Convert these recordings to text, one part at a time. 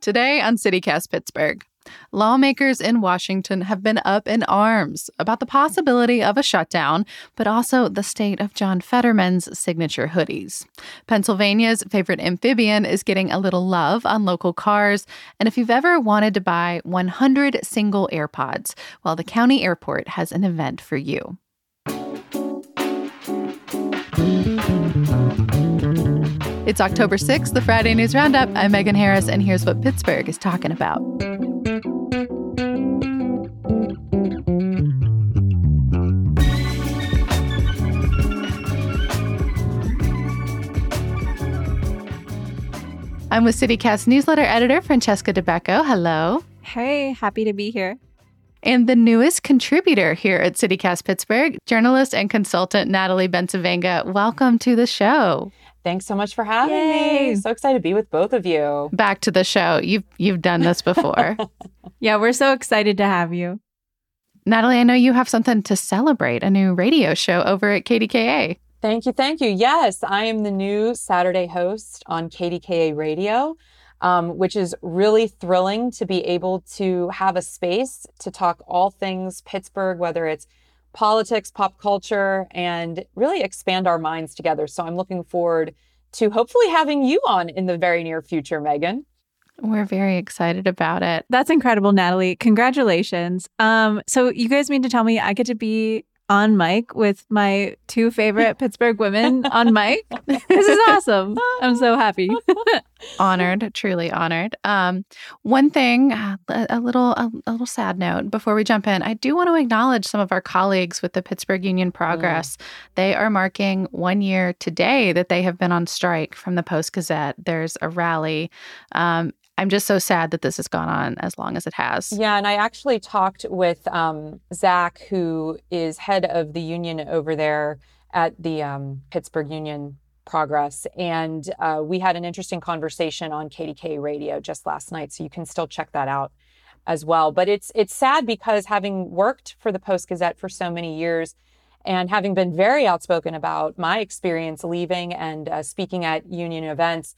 Today on CityCast Pittsburgh, lawmakers in Washington have been up in arms about the possibility of a shutdown, but also the state of John Fetterman's signature hoodies. Pennsylvania's favorite amphibian is getting a little love on local cars, and if you've ever wanted to buy 100 single AirPods, well, the county airport has an event for you. It's October 6th, the Friday News Roundup. I'm Megan Harris, and here's what Pittsburgh is talking about. I'm with CityCast newsletter editor Francesca Dabecco. Hello. Hey, happy to be here. And the newest contributor here at CityCast Pittsburgh, journalist and consultant Natalie Bencivenga. Welcome to the show. Thanks so much for having Yay. me. So excited to be with both of you. Back to the show. You've you've done this before. yeah, we're so excited to have you. Natalie, I know you have something to celebrate, a new radio show over at KDKA. Thank you. Thank you. Yes, I am the new Saturday host on KDKA Radio, um, which is really thrilling to be able to have a space to talk all things Pittsburgh, whether it's politics, pop culture, and really expand our minds together. So I'm looking forward to hopefully having you on in the very near future, Megan. We're very excited about it. That's incredible, Natalie. Congratulations. Um, so you guys mean to tell me I get to be on mic with my two favorite Pittsburgh women on mic. This is awesome. I'm so happy. honored, truly honored. Um, one thing, a, a little a, a, little sad note before we jump in. I do want to acknowledge some of our colleagues with the Pittsburgh Union Progress. Mm. They are marking one year today that they have been on strike from the Post Gazette. There's a rally. Um, I'm just so sad that this has gone on as long as it has. Yeah, and I actually talked with um, Zach, who is head of the union over there at the um, Pittsburgh Union Progress, and uh, we had an interesting conversation on KDKA Radio just last night. So you can still check that out as well. But it's it's sad because having worked for the Post Gazette for so many years. And having been very outspoken about my experience leaving and uh, speaking at union events,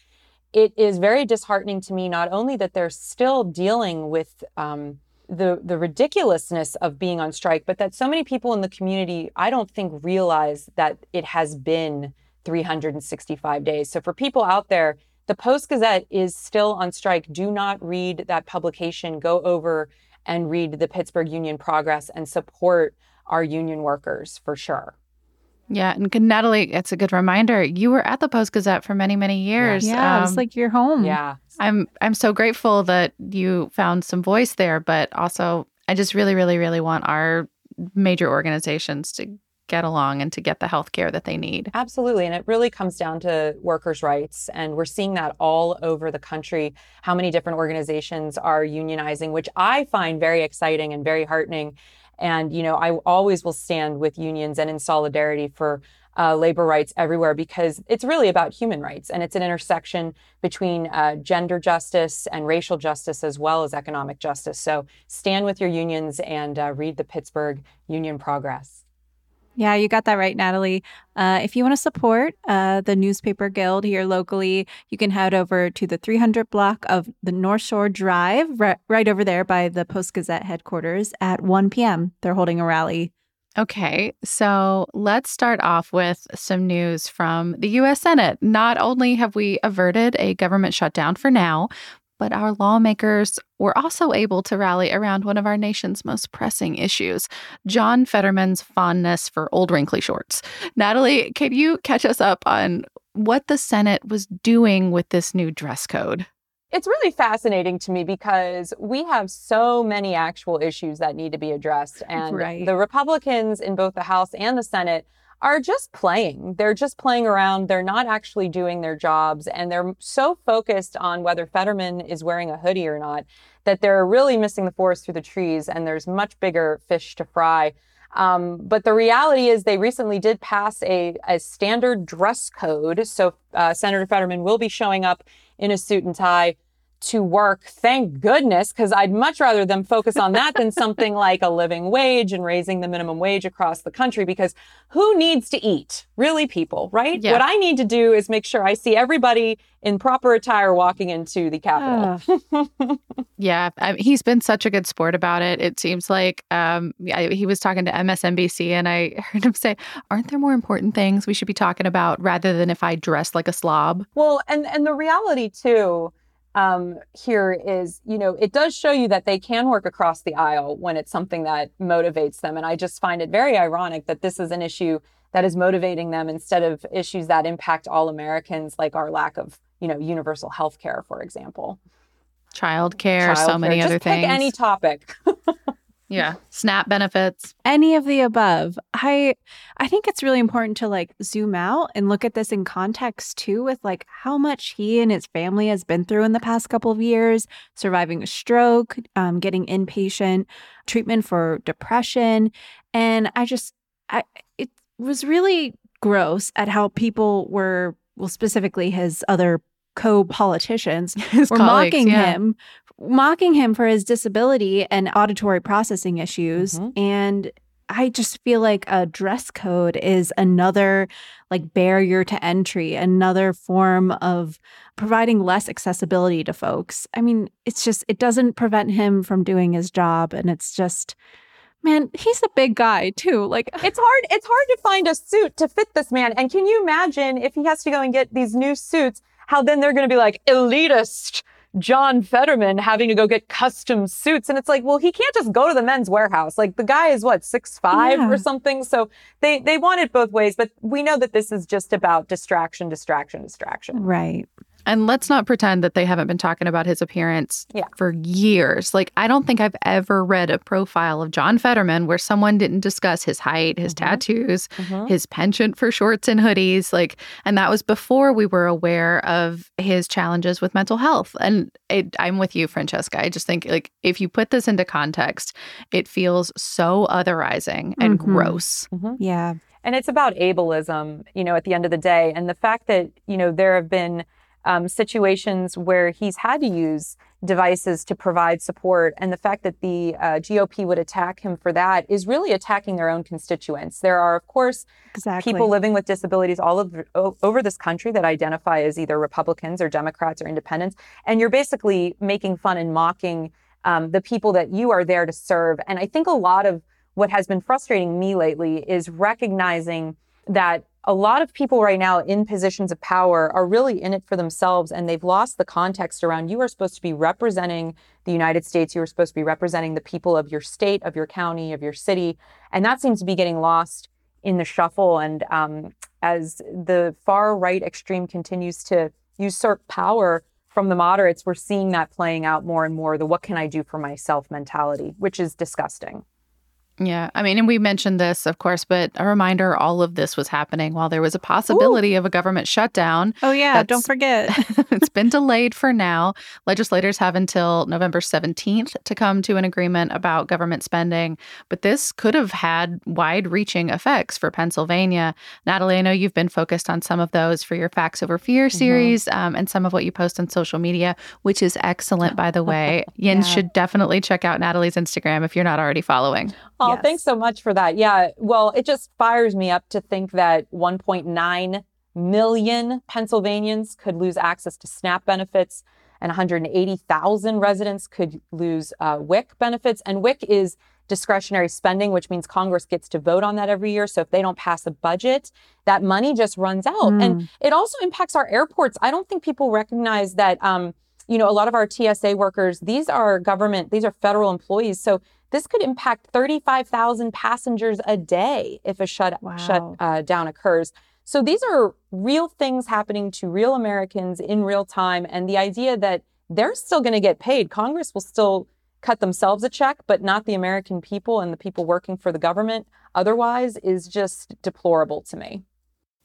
it is very disheartening to me not only that they're still dealing with um, the the ridiculousness of being on strike, but that so many people in the community I don't think realize that it has been 365 days. So for people out there, the Post Gazette is still on strike. Do not read that publication. Go over and read the Pittsburgh Union Progress and support our union workers for sure. Yeah, and Natalie, it's a good reminder. You were at the Post Gazette for many, many years. Yeah, um, it's like your home. Yeah, I'm I'm so grateful that you found some voice there, but also I just really, really, really want our major organizations to get along and to get the health care that they need. Absolutely. And it really comes down to workers' rights. And we're seeing that all over the country, how many different organizations are unionizing, which I find very exciting and very heartening. And, you know, I always will stand with unions and in solidarity for uh, labor rights everywhere because it's really about human rights and it's an intersection between uh, gender justice and racial justice as well as economic justice. So stand with your unions and uh, read the Pittsburgh Union Progress. Yeah, you got that right, Natalie. Uh, if you want to support uh, the Newspaper Guild here locally, you can head over to the 300 block of the North Shore Drive, right, right over there by the Post Gazette headquarters at 1 p.m. They're holding a rally. Okay, so let's start off with some news from the U.S. Senate. Not only have we averted a government shutdown for now, but our lawmakers were also able to rally around one of our nation's most pressing issues John Fetterman's fondness for old wrinkly shorts. Natalie, can you catch us up on what the Senate was doing with this new dress code? It's really fascinating to me because we have so many actual issues that need to be addressed. And right. the Republicans in both the House and the Senate are just playing. They're just playing around. They're not actually doing their jobs. And they're so focused on whether Fetterman is wearing a hoodie or not that they're really missing the forest through the trees. And there's much bigger fish to fry. Um, but the reality is, they recently did pass a, a standard dress code. So uh, Senator Fetterman will be showing up in a suit and tie to work. Thank goodness, because I'd much rather them focus on that than something like a living wage and raising the minimum wage across the country. Because who needs to eat? Really, people, right? Yeah. What I need to do is make sure I see everybody in proper attire walking into the Capitol. Yeah, I, he's been such a good sport about it. It seems like um, I, he was talking to MSNBC, and I heard him say, "Aren't there more important things we should be talking about rather than if I dress like a slob?" Well, and and the reality too um, here is, you know, it does show you that they can work across the aisle when it's something that motivates them. And I just find it very ironic that this is an issue that is motivating them instead of issues that impact all Americans, like our lack of, you know, universal health care, for example. Childcare, so Childcare. many Just other pick things. any topic. yeah, SNAP benefits. any of the above. I i think it's really important to like zoom out and look at this in context too with like how much he and his family has been through in the past couple of years surviving a stroke um, getting inpatient treatment for depression. And i just i it was really gross at how people were well specifically his other co-politicians His were mocking yeah. him mocking him for his disability and auditory processing issues. Mhm. and i just feel like a dress code is another like barrier to entry another form of providing less accessibility to folks. I mean it's just it doesn't prevent him from doing his job. And it's just man he's a big guy too. Like it's hard it's hard to find a suit to fit this man. And can you imagine if he has to go and get these new suits how then they're going to be like elitist john fetterman having to go get custom suits. And it's like well he can't just go to the men's warehouse. Like the guy is what six five Yeah. or something? So they they want it both ways but we know that this is just about distraction distraction distraction. Right And let's not pretend that they haven't been talking about his appearance Yeah. for years. Like, I don't think I've ever read a profile of John Fetterman where someone didn't discuss his height, his Mhm. tattoos, Mhm. his penchant for shorts and hoodies. Like, and that was before we were aware of his challenges with mental health. And it, I'm with you, Francesca. I just think, like, if you put this into context, it feels so otherizing and Mhm. gross. yeah And it's about ableism, you know, at the end of the day. And the fact that, you know, there have been um, situations where he's had to use devices to provide support. And the fact that the uh, GOP would attack him for that is really attacking their own constituents. There are, of course, exactly people living with disabilities all over, o- over this country that identify as either Republicans or Democrats or independents. And you're basically making fun and mocking um, the people that you are there to serve. And I think a lot of what has been frustrating me lately is recognizing that a lot of people right now in positions of power are really in it for themselves and they've lost the context around you are supposed to be representing the United States. You are supposed to be representing the people of your state, of your county, of your city. And that seems to be getting lost in the shuffle. And um, as the far right extreme continues to usurp power from the moderates, we're seeing that playing out more and more the what can I do for myself mentality, which is disgusting. Yeah. I mean, and we mentioned this, of course, but a reminder all of this was happening while there was a possibility of a government shutdown. oh yeah That's- don't forget it's been delayed for now. Legislators have until November 17th to come to an agreement about government spending, but this could have had wide reaching effects for Pennsylvania. Natalie, I know you've been focused on some of those for your Facts Over Fear series um, and some of what you post on social media, which is excellent, by the way. Yeah. should definitely check out Natalie's Instagram if you're not already following. Oh, Yes. thanks so much for that. Yeah. Well, it just fires me up to think that 1.9 million Pennsylvanians could lose access to SNAP benefits and 180,000 residents could lose uh, WIC benefits. And WIC is discretionary spending, which means Congress gets to vote on that every year. So if they don't pass a budget, that money just runs out. And it also impacts our airports. I don't think people recognize that. Um, you know, a lot of our TSA workers, these are government, these are federal employees. So this could impact 35,000 passengers a day if a shut Wow. shut uh, down occurs. So these are real things happening to real Americans in real time, and the idea that they're still going to get paid, Congress will still cut themselves a check, but not the American people and the people working for the government. Otherwise, is just deplorable to me.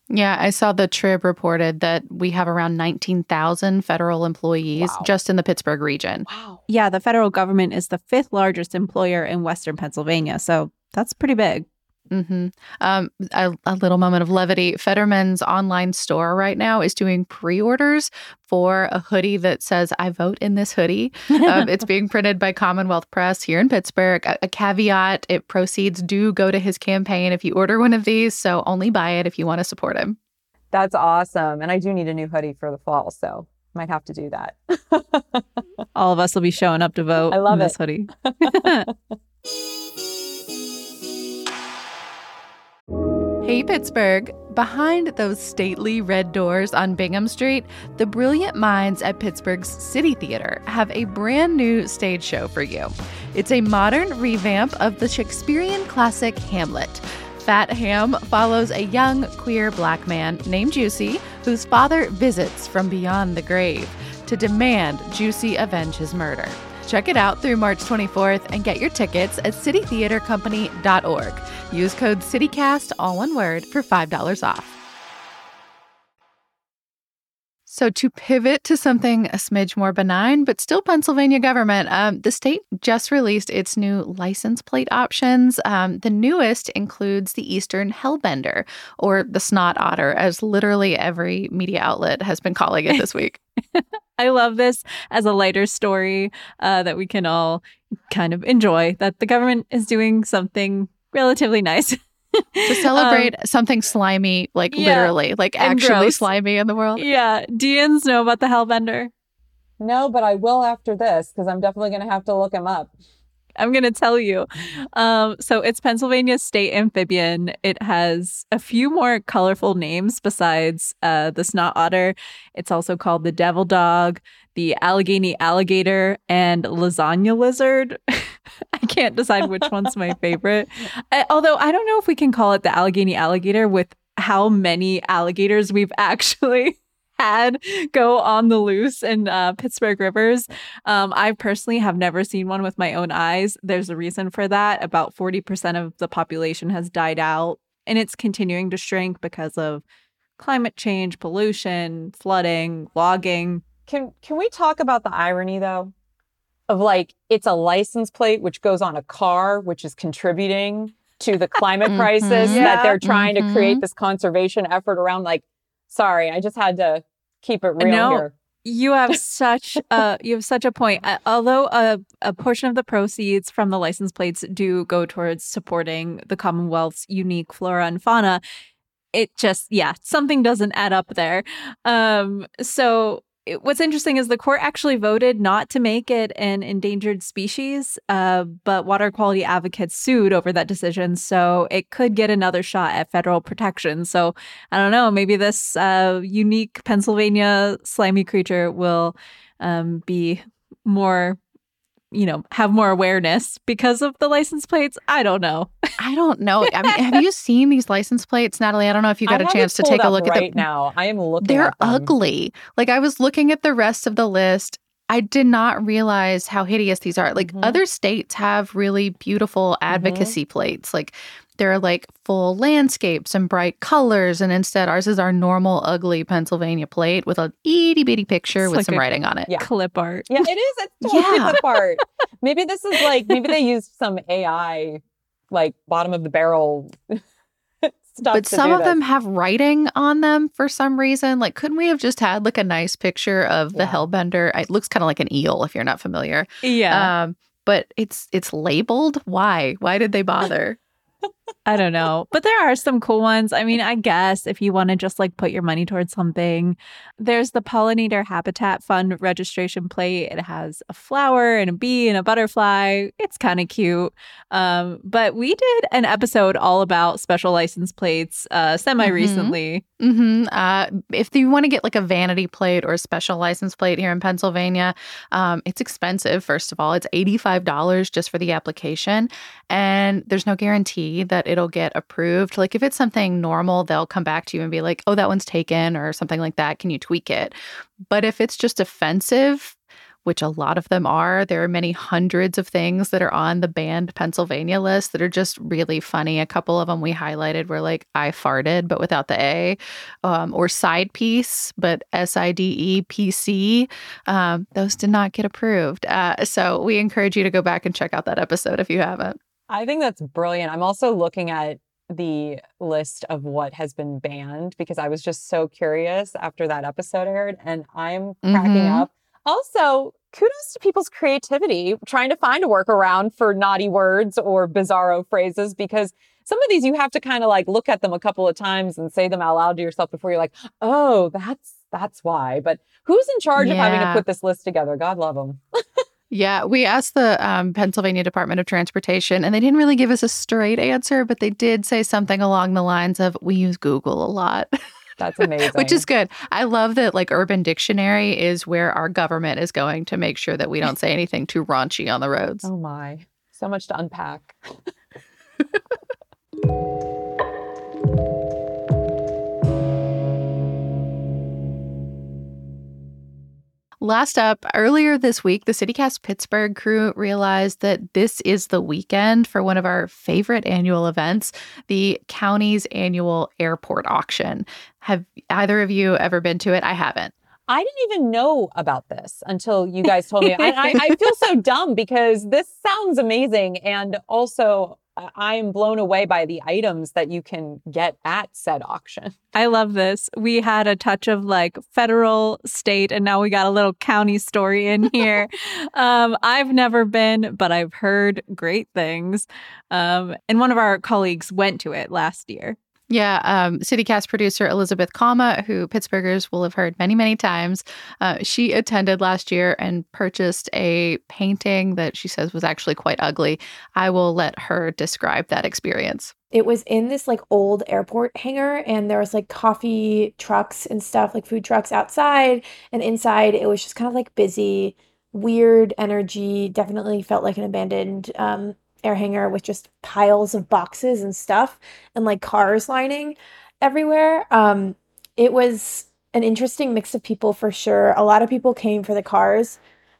Yeah, I saw the Trib reported that we have around 19,000 federal employees Wow. just in the Pittsburgh region. Wow. Yeah, the federal government is the fifth largest employer in Western Pennsylvania. So that's pretty big. Mm-hmm. Um, a, a, little moment of levity. Fetterman's online store right now is doing pre orders for a hoodie that says, I vote in this hoodie. um, it's being printed by Commonwealth Press here in Pittsburgh. A, a, caveat it proceeds do go to his campaign if you order one of these. So only buy it if you want to support him. That's awesome. And I do need a new hoodie for the fall. So might have to do that. All of us will be showing up to vote. I love this hoodie. Hey, Pittsburgh. Behind those stately red doors on Bingham Street, the brilliant minds at Pittsburgh's City Theater have a brand new stage show for you. It's a modern revamp of the Shakespearean classic Hamlet. Fat Ham follows a young queer black man named Juicy whose father visits from beyond the grave to demand Juicy avenge his murder. Check it out through March 24th and get your tickets at citytheatercompany.org. Use code CityCast, all one word, for $5 off. So, to pivot to something a smidge more benign, but still Pennsylvania government, um, the state just released its new license plate options. Um, the newest includes the Eastern Hellbender, or the Snot Otter, as literally every media outlet has been calling it this week. I love this as a lighter story uh, that we can all kind of enjoy that the government is doing something relatively nice. to celebrate um, something slimy, like yeah, literally, like actually gross. slimy in the world. Yeah. Do you know about the Hellbender? No, but I will after this because I'm definitely going to have to look him up. I'm going to tell you. Um, so it's Pennsylvania state amphibian. It has a few more colorful names besides uh, the snot otter. It's also called the devil dog, the Allegheny alligator, and lasagna lizard. I can't decide which one's my favorite. I, although I don't know if we can call it the Allegheny alligator with how many alligators we've actually had go on the loose in uh, Pittsburgh rivers. Um, I personally have never seen one with my own eyes. There's a reason for that. About 40% of the population has died out, and it's continuing to shrink because of climate change, pollution, flooding, logging. Can can we talk about the irony though? Of like it's a license plate which goes on a car which is contributing to the climate mm-hmm. crisis mm-hmm. that yeah. they're trying mm-hmm. to create mm-hmm. this conservation effort around like sorry, I just had to keep it real no, here. You have such a you have such a point. Uh, although a, a portion of the proceeds from the license plates do go towards supporting the Commonwealth's unique flora and fauna, it just yeah something doesn't add up there. Um, so what's interesting is the court actually voted not to make it an endangered species, uh, but water quality advocates sued over that decision. So it could get another shot at federal protection. So I don't know, maybe this uh, unique Pennsylvania slimy creature will um, be more you know, have more awareness because of the license plates? I don't know. I don't know. I mean, have you seen these license plates, Natalie? I don't know if you got I a chance to take a look right at them. Right now. I am looking. They're ugly. Like I was looking at the rest of the list. I did not realize how hideous these are. Like mm-hmm. other states have really beautiful mm-hmm. advocacy mm-hmm. plates. Like they're like full landscapes and bright colors. And instead, ours is our normal, ugly Pennsylvania plate with a itty bitty picture it's with like some writing on it. Yeah. Clip art. Yeah, it is. It's totally yeah. clip art. Maybe this is like, maybe they use some AI, like bottom of the barrel. Stuff. But some of this. them have writing on them for some reason. Like, couldn't we have just had like a nice picture of the yeah. Hellbender? It looks kind of like an eel if you're not familiar. Yeah. Um, but it's it's labeled. Why? Why did they bother? I don't know. But there are some cool ones. I mean, I guess if you want to just like put your money towards something, there's the Pollinator Habitat Fund registration plate. It has a flower and a bee and a butterfly. It's kind of cute. Um, but we did an episode all about special license plates uh, semi recently. Mm-hmm. Mm-hmm. Uh, if you want to get like a vanity plate or a special license plate here in Pennsylvania, um, it's expensive, first of all. It's $85 just for the application. And there's no guarantee that it it'll get approved. Like if it's something normal, they'll come back to you and be like, oh, that one's taken or something like that. Can you tweak it? But if it's just offensive, which a lot of them are. There are many hundreds of things that are on the banned Pennsylvania list that are just really funny. A couple of them we highlighted were like I farted, but without the A, um, or side piece, but S I D E P C. Um, those did not get approved. Uh, so we encourage you to go back and check out that episode if you haven't. I think that's brilliant. I'm also looking at the list of what has been banned because I was just so curious after that episode aired and I'm cracking Mhm. up. Also, kudos to people's creativity trying to find a workaround for naughty words or bizarro phrases because some of these you have to kind of like look at them a couple of times and say them out loud to yourself before you're like, "Oh, that's that's why." But who's in charge of having to put this list together? God love them. Yeah, we asked the um, Pennsylvania Department of Transportation, and they didn't really give us a straight answer, but they did say something along the lines of, "We use Google a lot," That's amazing. which is good. I love that. Like Urban Dictionary is where our government is going to make sure that we don't say anything too raunchy on the roads. Oh my. So much to unpack. Last up, earlier this week, the CityCast Pittsburgh crew realized that this is the weekend for one of our favorite annual events, the county's annual airport auction. Have either of you ever been to it? I haven't. I didn't even know about this until you guys told me. I, I, I feel so dumb because this sounds amazing. And also, I'm blown away by the items that you can get at said auction. I love this. We had a touch of like federal, state, and now we got a little county story in here. um, I've never been, but I've heard great things. Um, and one of our colleagues went to it last year. Yeah, um, CityCast producer Elizabeth Kama, who Pittsburghers will have heard many, many times, uh, she attended last year and purchased a painting that she says was actually quite ugly. I will let her describe that experience. it was in this like old airport hangar and there was like coffee trucks and stuff like food trucks outside and inside it was just kind of like busy weird energy definitely felt like an abandoned um air hangar with just piles of boxes and stuff and like cars lining everywhere um it was an interesting mix of people for sure a lot of people came for the cars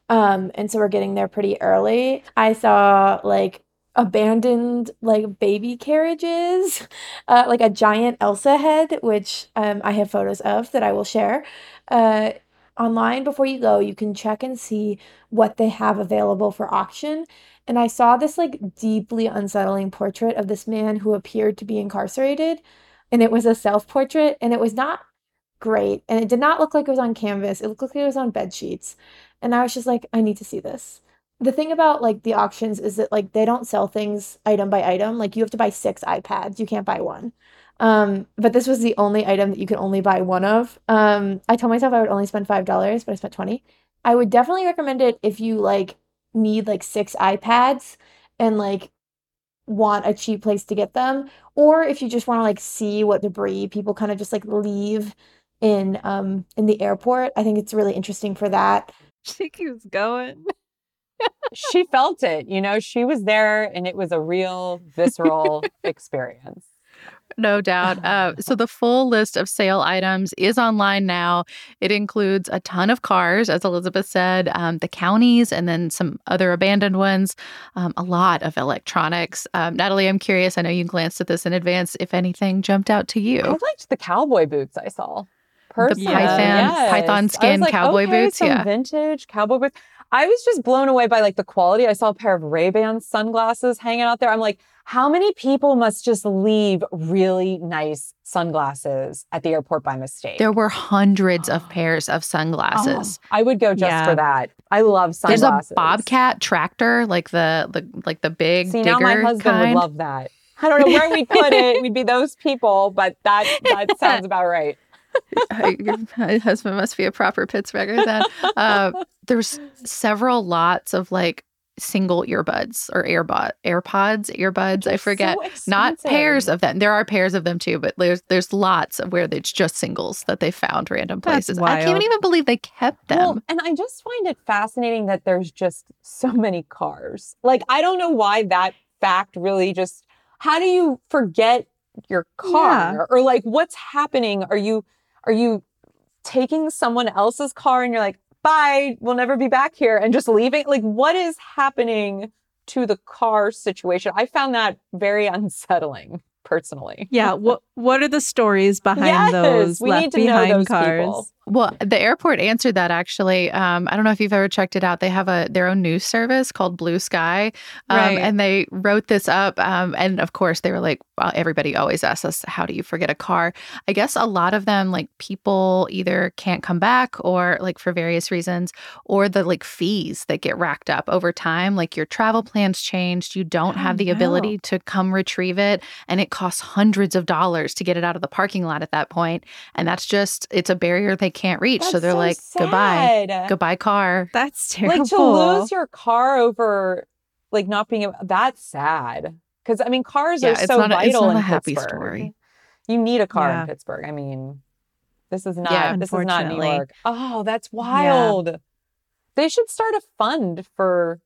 um and so we're getting there pretty early i saw like abandoned like baby carriages, uh, like a giant Elsa head, which um, I have photos of that I will share. Uh, online before you go, you can check and see what they have available for auction. And I saw this like deeply unsettling portrait of this man who appeared to be incarcerated, and it was a self portrait, and it was not great, and it did not look like it was on canvas. It looked like it was on bed sheets, and I was just like, I need to see this. The thing about like the auctions is that like they don't sell things item by item like you have to buy six ipads you can't buy one. Um but this was the only item that you could only buy one of. Um i told myself i would only spend five dollars but i spent 20 i would definitely recommend it if you like need like six ipads and like want a cheap place to get them or if you just want to like see what debris people kind of just like leave in um in the airport i think it's really interesting for that She keeps going. she felt it, you know, she was there and it was a real visceral experience. No doubt. Uh, so the full list of sale items is online now. It includes a ton of cars, as Elizabeth said, um, the counties, and then some other abandoned ones. Um, a lot of electronics. Um, Natalie, I'm curious. I know you glanced at this in advance. If anything jumped out to you, I liked the cowboy boots I saw. Personally, python- yes. python I was skin like, cowboy okay, boots, some yeah. vintage cowboy boots. I was just blown away by like the quality. I saw a pair of Ray Ban sunglasses hanging out there. I'm like, how many people must just leave really nice sunglasses at the airport by mistake? there were hundreds of ah. pairs of sunglasses. Ah. I would go just Yeah. for that. I love sunglasses. There's a bobcat tractor, like the the like the big See, digger now my husband kind. would love that. I don't know where we'd put it. We'd be those people, but that that sounds about right. Your husband must be a proper Pittsburgher then. Uh, there's several lots of like single earbuds or earbud AirPods, earbuds. I forget. so Not pairs of them. There are pairs of them too, but there's there's lots of where it's just singles that they found random places. I can't even believe they kept them. Well, and I just find it fascinating that there's just so many cars. Like, I don't know why that fact really just, how do you forget your car? Or like, what's happening? Are you, are you taking someone else's car and you're like, bye, we'll never be back here and just leaving? Like, what is happening to the car situation? I found that very unsettling personally. Yeah. What What are the stories behind yes, those we left need to know behind those cars? people. Well, the airport answered that actually. Um, I don't know if you've ever checked it out. They have a their own news service called Blue Sky, um, Right. and they wrote this up. Um, and of course, they were like, well, everybody always asks us, "How do you forget a car?" I guess a lot of them, like people, either can't come back or like for various reasons, or the like fees that get racked up over time. Like your travel plans changed, you don't Oh, have the no. ability to come retrieve it, and it costs hundreds of dollars to get it out of the parking lot at that point. point and that's just it's a barrier they can't reach so they're like goodbye sad. goodbye car That's terrible. Like to lose your car over like not being able, that's sad. Because I mean, cars Yeah, are it's so not a- it's vital not in a happy Pittsburgh. story. You need a car Yeah. in Pittsburgh. I mean, this is not Yeah, this is not New unfortunately. York. Oh, that's wild. They should start a fund for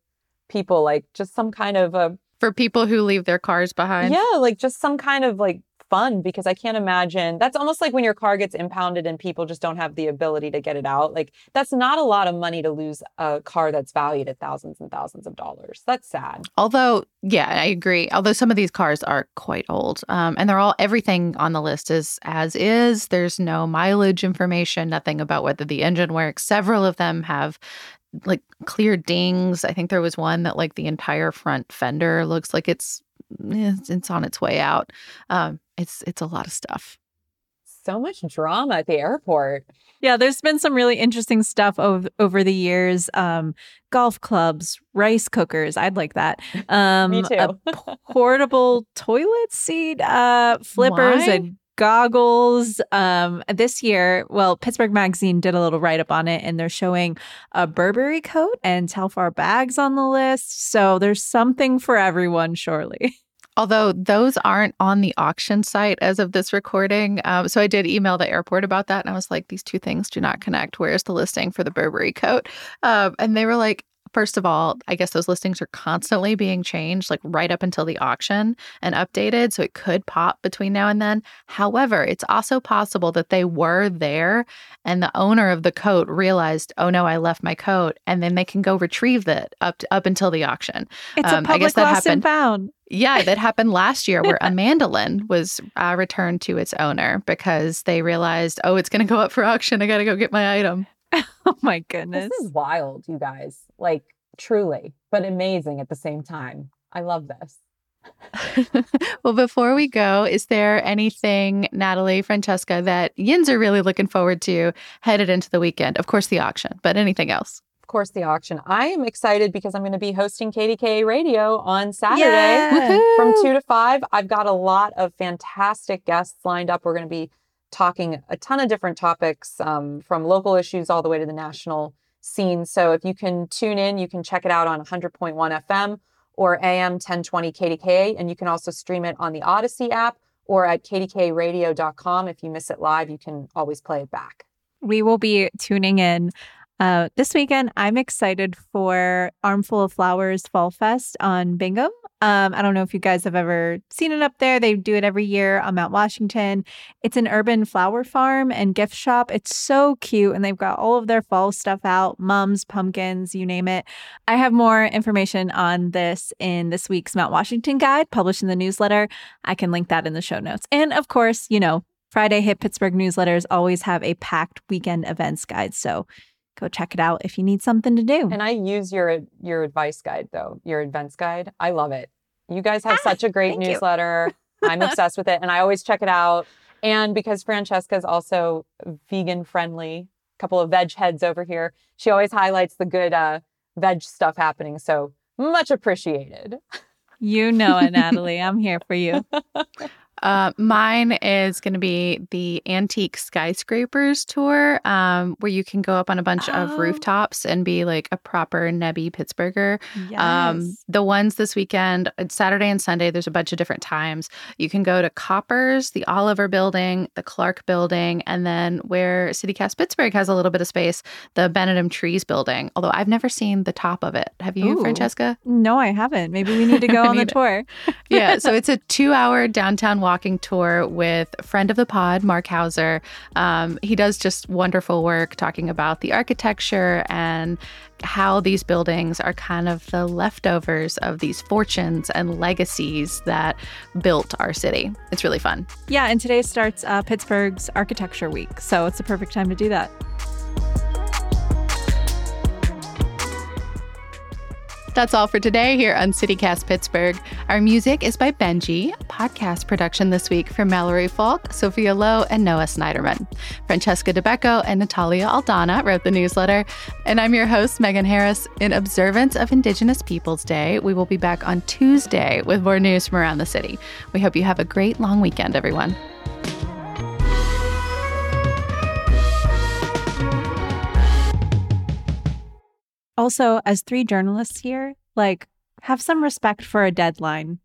people, like just some kind of a for people who leave their cars behind yeah, like just some kind of like fund because I can't imagine that's almost like when your car gets impounded and people just don't have the ability to get it out. Like that's not a lot of money to lose a car that's valued at thousands and thousands of dollars. That's sad. although yeah i agree although some of these cars are quite old um, and they're all everything on the list is as is there's no mileage information nothing about whether the engine works several of them have like clear dings i think there was one that like the entire front fender looks like it's it's, it's on its way out um, it's it's a lot of stuff So much drama at the airport. Yeah, there's been some really interesting stuff over, over the years. Um, golf clubs, rice cookers. I'd like that. Um, Me a too. portable toilet seat, uh, flippers, Why? and goggles. Um, this year, well, Pittsburgh Magazine did a little write up on it, and they're showing a Burberry coat and Telfar bags on the list. So there's something for everyone, surely. Although those aren't on the auction site as of this recording. Um, so I did email the airport about that. And I was like, these two things do not connect. Where's the listing for the Burberry coat? Um, and they were like, First of all, I guess those listings are constantly being changed, like right up until the auction and updated. So it could pop between now and then. However, it's also possible that they were there and the owner of the coat realized, oh no, I left my coat. And then they can go retrieve it up, to, up until the auction. It's Um, a I guess that lost and happened. found. Yeah, that happened last year where a mandolin was uh, returned to its owner because they realized, oh, it's going to go up for auction. I got to go get my item. Oh my goodness. This is wild, you guys. Like truly, but amazing at the same time. I love this. well, before we go, is there anything, Natalie, Francesca, that yins are really looking forward to headed into the weekend? Of course, the auction, but anything else? Of course, the auction. I am excited because I'm going to be hosting KDKA Radio on Saturday. Yeah. from two to five. I've got a lot of fantastic guests lined up. We're going to be talking a ton of different topics um, from local issues all the way to the national scene. So if you can tune in, you can check it out on 100.1 FM or AM 1020 KDKA. And you can also stream it on the Audacy app or at kdkaradio.com. If you miss it live, you can always play it back. we will be tuning in uh, this weekend. I'm excited for Armful of Flowers Fall Fest on Bingham. Um, I don't know if you guys have ever seen it up there. They do it every year on Mount Washington. It's an urban flower farm and gift shop. It's so cute, and they've got all of their fall stuff out mums, pumpkins, you name it. I have more information on this in this week's Mount Washington guide published in the newsletter. I can link that in the show notes. And of course, you know, Friday Hey Pittsburgh newsletters always have a packed weekend events guide. So go check it out if you need something to do. And I use your your advice guide though, your events guide. I love it. You guys have Ah, such a great newsletter. I'm obsessed with it and I always check it out. And because Francesca is also vegan friendly, a couple of veg heads over here, she always highlights the good uh, veg stuff happening. So much appreciated. you know it, Natalie. I'm here for you. Uh, mine is going to be the Antique Skyscrapers tour, um, where you can go up on a bunch Oh. of rooftops and be like a proper Nebby Pittsburgher. Um, the ones this weekend, it's Saturday and Sunday, there's a bunch of different times. You can go to Koppers, the Oliver Building, the Clark Building, and then where CityCast Pittsburgh has a little bit of space, the Benedum Trees Building. Although I've never seen the top of it. Have you, Ooh. Francesca? no, I haven't. Maybe we need to go on the tour. yeah, so it's a two hour downtown walk walking tour with friend of the pod, Mark Houser. Um, he does just wonderful work talking about the architecture and how these buildings are kind of the leftovers of these fortunes and legacies that built our city. It's really fun. Yeah, and today starts uh, Pittsburgh's Architecture Week, so it's the perfect time to do that. That's all for today here on CityCast Pittsburgh. Our music is by Benji. Podcast production this week from Mallory Falk, Sophia Lowe, and Noah Snyderman. Francesca Dabecco and Natalia Aldana wrote the newsletter. And I'm your host, Megan Harris. In observance of Indigenous Peoples Day, we will be back on Tuesday with more news from around the city. We hope you have a great long weekend, everyone. Also, as three journalists here, like, have some respect for a deadline.